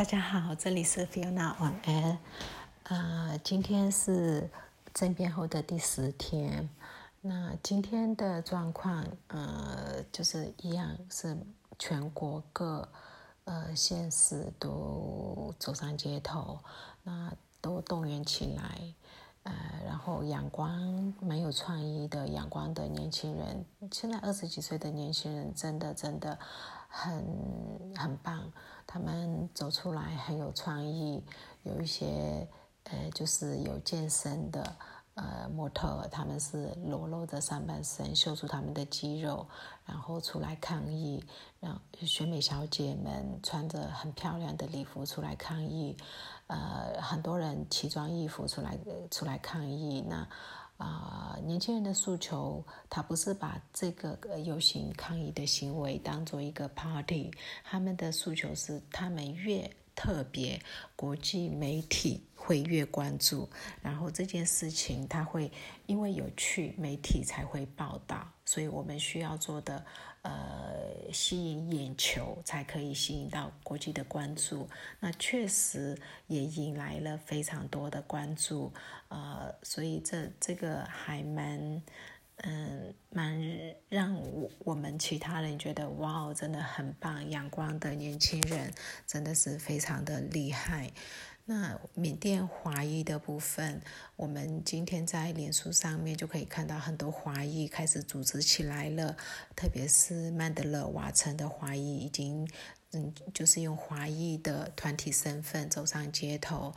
大家好，这里是 Fiona 晚安。呃，今天是政变后的第十天。那今天的状况，呃，就是一样是全国各呃县市都走上街头，那都动员起来。呃，然后阳光蛮有创意的，阳光的年轻人，现在二十几岁的年轻人，真的真的很很棒。他们走出来很有创意，有一些呃，就是有健身的呃模特，他们是裸露的上半身，秀出他们的肌肉，然后出来抗议。让选美小姐们穿着很漂亮的礼服出来抗议，呃，很多人奇装异服出来出来抗议。那啊，年轻人的诉求，他不是把这个游行抗议的行为当做一个 party，他们的诉求是，他们越特别，国际媒体会越关注，然后这件事情他会因为有趣，媒体才会报道，所以我们需要做的。呃，吸引眼球才可以吸引到国际的关注。那确实也引来了非常多的关注。呃，所以这这个还蛮，嗯，蛮让我我们其他人觉得哇，真的很棒，阳光的年轻人真的是非常的厉害。那缅甸华裔的部分，我们今天在脸书上面就可以看到很多华裔开始组织起来了，特别是曼德勒瓦城的华裔已经，嗯，就是用华裔的团体身份走上街头。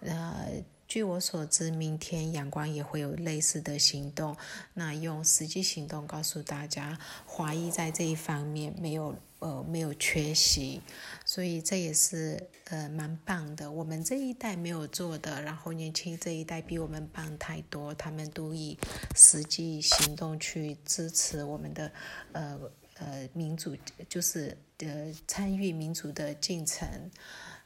呃，据我所知，明天阳光也会有类似的行动，那用实际行动告诉大家，华裔在这一方面没有。呃，没有缺席，所以这也是呃蛮棒的。我们这一代没有做的，然后年轻这一代比我们棒太多，他们都以实际行动去支持我们的呃呃民主，就是呃参与民主的进程。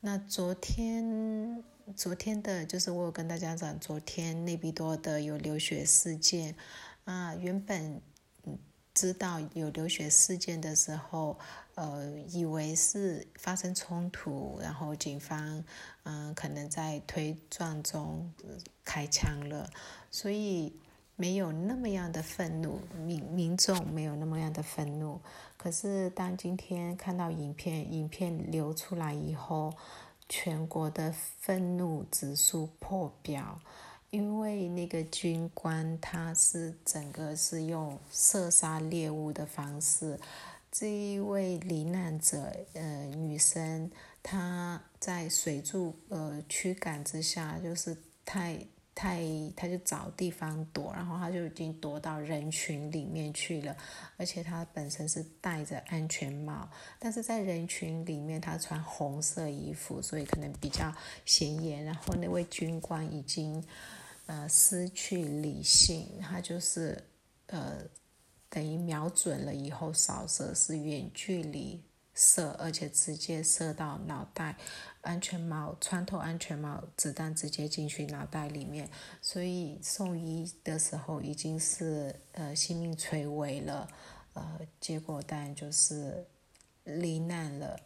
那昨天昨天的，就是我有跟大家讲，昨天内比多的有流血事件啊，原本。知道有流血事件的时候，呃，以为是发生冲突，然后警方，嗯，可能在推撞中开枪了，所以没有那么样的愤怒，民民众没有那么样的愤怒。可是当今天看到影片，影片流出来以后，全国的愤怒指数破表。因为那个军官他是整个是用射杀猎物的方式，这一位罹难者呃女生她在水柱呃驱赶之下，就是太太，他就找地方躲，然后他就已经躲到人群里面去了，而且他本身是戴着安全帽，但是在人群里面他穿红色衣服，所以可能比较显眼。然后那位军官已经。呃，失去理性，他就是呃，等于瞄准了以后扫射是远距离射，而且直接射到脑袋，安全帽穿透安全帽，子弹直接进去脑袋里面，所以送医的时候已经是呃性命垂危了，呃，结果当然就是罹难了。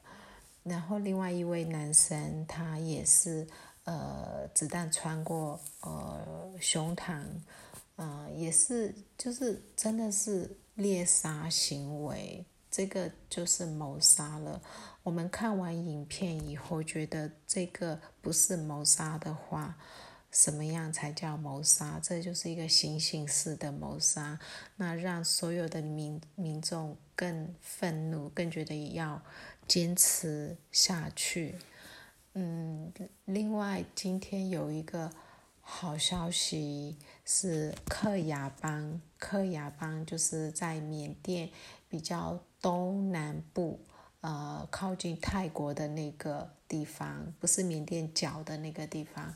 然后另外一位男生，他也是。呃，子弹穿过呃胸膛，呃，也是就是真的是猎杀行为，这个就是谋杀了。我们看完影片以后，觉得这个不是谋杀的话，什么样才叫谋杀？这就是一个行刑式的谋杀，那让所有的民民众更愤怒，更觉得要坚持下去。嗯，另外今天有一个好消息是克雅邦，克雅邦就是在缅甸比较东南部，呃，靠近泰国的那个地方，不是缅甸角的那个地方。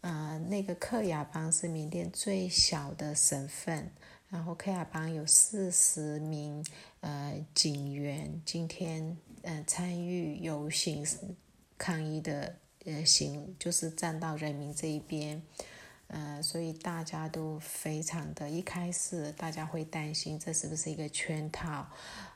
呃，那个克雅邦是缅甸最小的省份，然后克雅邦有四十名呃警员，今天呃参与游行。抗议的呃行就是站到人民这一边，呃，所以大家都非常的一开始大家会担心这是不是一个圈套，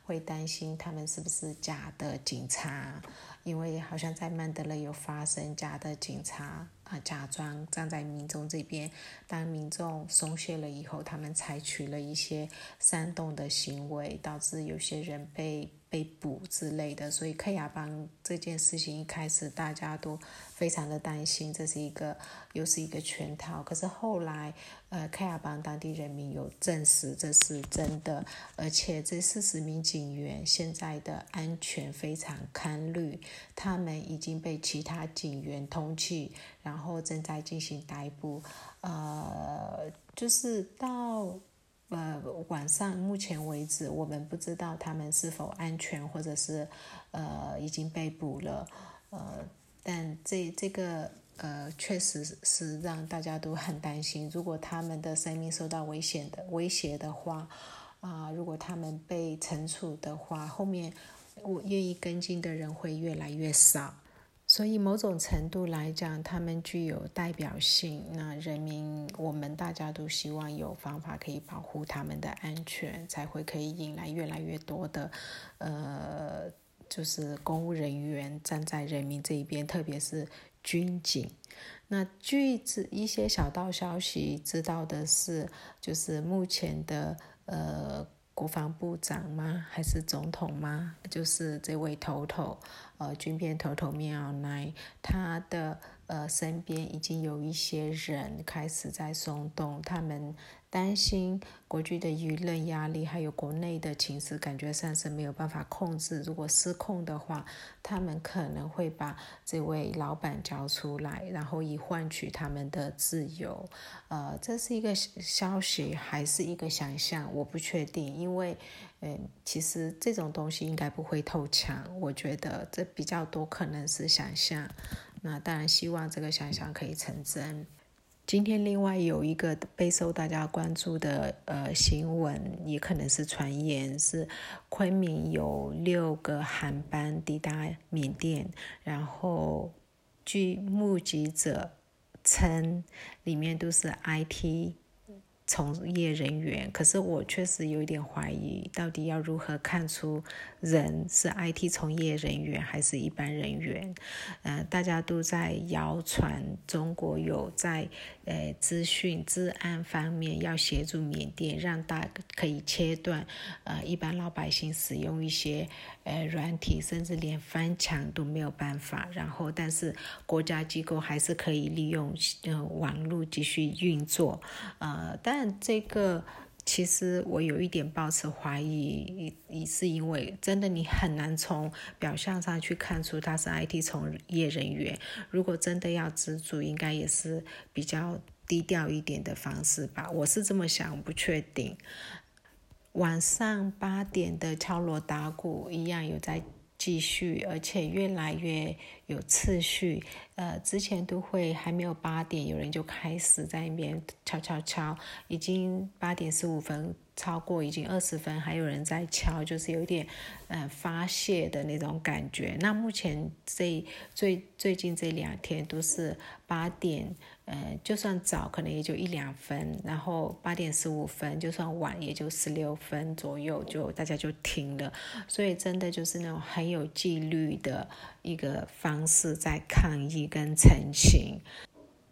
会担心他们是不是假的警察，因为好像在曼德勒有发生假的警察啊，假装站在民众这边，当民众松懈了以后，他们采取了一些煽动的行为，导致有些人被。被捕之类的，所以克亚邦这件事情一开始大家都非常的担心，这是一个又是一个圈套。可是后来，呃，克亚邦当地人民有证实这是真的，而且这四十名警员现在的安全非常堪虑，他们已经被其他警员通缉，然然后正在进行逮捕。呃，就是到。呃，晚上目前为止，我们不知道他们是否安全，或者是呃已经被捕了。呃，但这这个呃，确实是让大家都很担心。如果他们的生命受到危险的威胁的话，啊，如果他们被惩处的话，后面我愿意跟进的人会越来越少。所以某种程度来讲，他们具有代表性。那人民，我们大家都希望有方法可以保护他们的安全，才会可以引来越来越多的，呃，就是公务人员站在人民这一边，特别是军警。那据知一些小道消息知道的是，就是目前的呃。国防部长吗？还是总统吗？就是这位头头，呃，军变头头面奥奈，他的呃身边已经有一些人开始在松动，他们。担心国际的舆论压力，还有国内的情势，感觉上是没有办法控制。如果失控的话，他们可能会把这位老板交出来，然后以换取他们的自由。呃，这是一个消息，还是一个想象？我不确定，因为，嗯，其实这种东西应该不会透墙。我觉得这比较多可能是想象。那当然，希望这个想象可以成真。今天另外有一个备受大家关注的呃新闻，也可能是传言，是昆明有六个航班抵达缅甸，然后据目击者称，里面都是 IT。从业人员，可是我确实有一点怀疑，到底要如何看出人是 IT 从业人员还是一般人员？嗯，大家都在谣传中国有在呃资讯治安方面要协助缅甸，让大可以切断呃一般老百姓使用一些呃软体，甚至连翻墙都没有办法。然后，但是国家机构还是可以利用呃网络继续运作，呃，但。但这个其实我有一点抱持怀疑，也是因为真的你很难从表象上去看出他是 IT 从业人员。如果真的要资助，应该也是比较低调一点的方式吧。我是这么想，不确定。晚上八点的敲锣打鼓一样有在。继续，而且越来越有次序。呃，之前都会还没有八点，有人就开始在那边敲敲敲，已经八点十五分。超过已经二十分，还有人在敲，就是有点，呃，发泄的那种感觉。那目前这最最近这两天都是八点，呃，就算早可能也就一两分，然后八点十五分就算晚也就十六分左右，就大家就停了。所以真的就是那种很有纪律的一个方式在抗议跟澄清。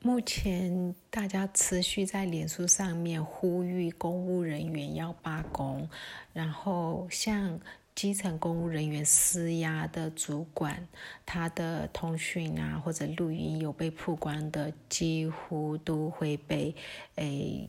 目前大家持续在脸书上面呼吁公务人员要罢工，然后向基层公务人员施压的主管，他的通讯啊或者录音有被曝光的，几乎都会被诶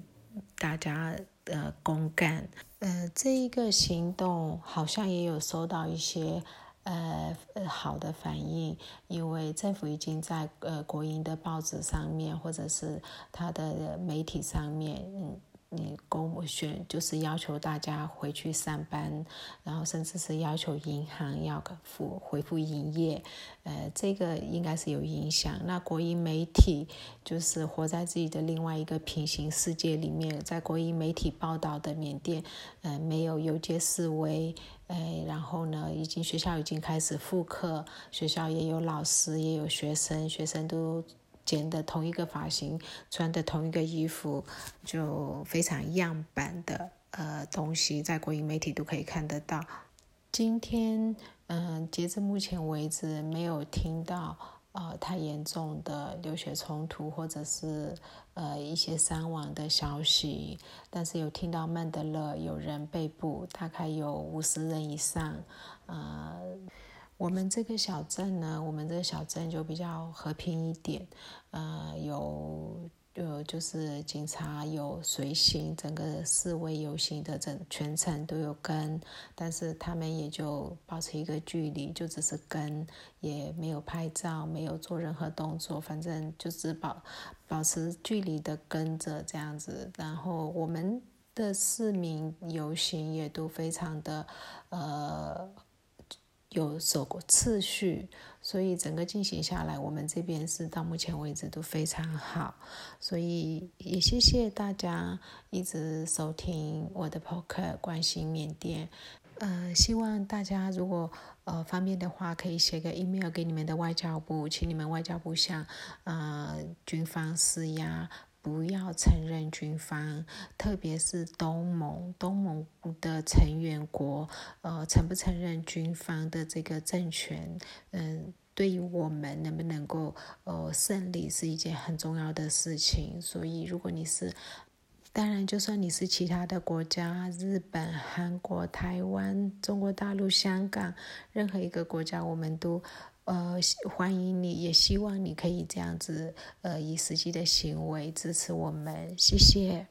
大家呃公干。呃，这一个行动好像也有收到一些。呃，好的反应，因为政府已经在呃国营的报纸上面，或者是他的媒体上面，嗯。你公务选就是要求大家回去上班，然后甚至是要求银行要复恢复营业，呃，这个应该是有影响。那国营媒体就是活在自己的另外一个平行世界里面，在国营媒体报道的缅甸，呃，没有游街示威，呃，然后呢，已经学校已经开始复课，学校也有老师也有学生，学生都。剪的同一个发型，穿的同一个衣服，就非常样板的呃东西，在国营媒体都可以看得到。今天嗯，截至目前为止，没有听到呃太严重的流血冲突或者是呃一些伤亡的消息，但是有听到曼德勒有人被捕，大概有五十人以上。呃，我们这个小镇呢，我们这个小镇就比较和平一点，呃，有。呃，就是警察有随行，整个示威游行的整全程都有跟，但是他们也就保持一个距离，就只是跟，也没有拍照，没有做任何动作，反正就是保保持距离的跟着这样子。然后我们的市民游行也都非常的呃。有守过次序，所以整个进行下来，我们这边是到目前为止都非常好，所以也谢谢大家一直收听我的 p o k e r 关心缅甸。呃，希望大家如果呃方便的话，可以写个 email 给你们的外交部，请你们外交部向呃军方施压。不要承认军方，特别是东盟，东盟的成员国，呃，承不承认军方的这个政权，嗯，对于我们能不能够呃胜利是一件很重要的事情。所以，如果你是，当然，就算你是其他的国家，日本、韩国、台湾、中国大陆、香港，任何一个国家，我们都。呃，欢迎你，也希望你可以这样子，呃，以实际的行为支持我们，谢谢。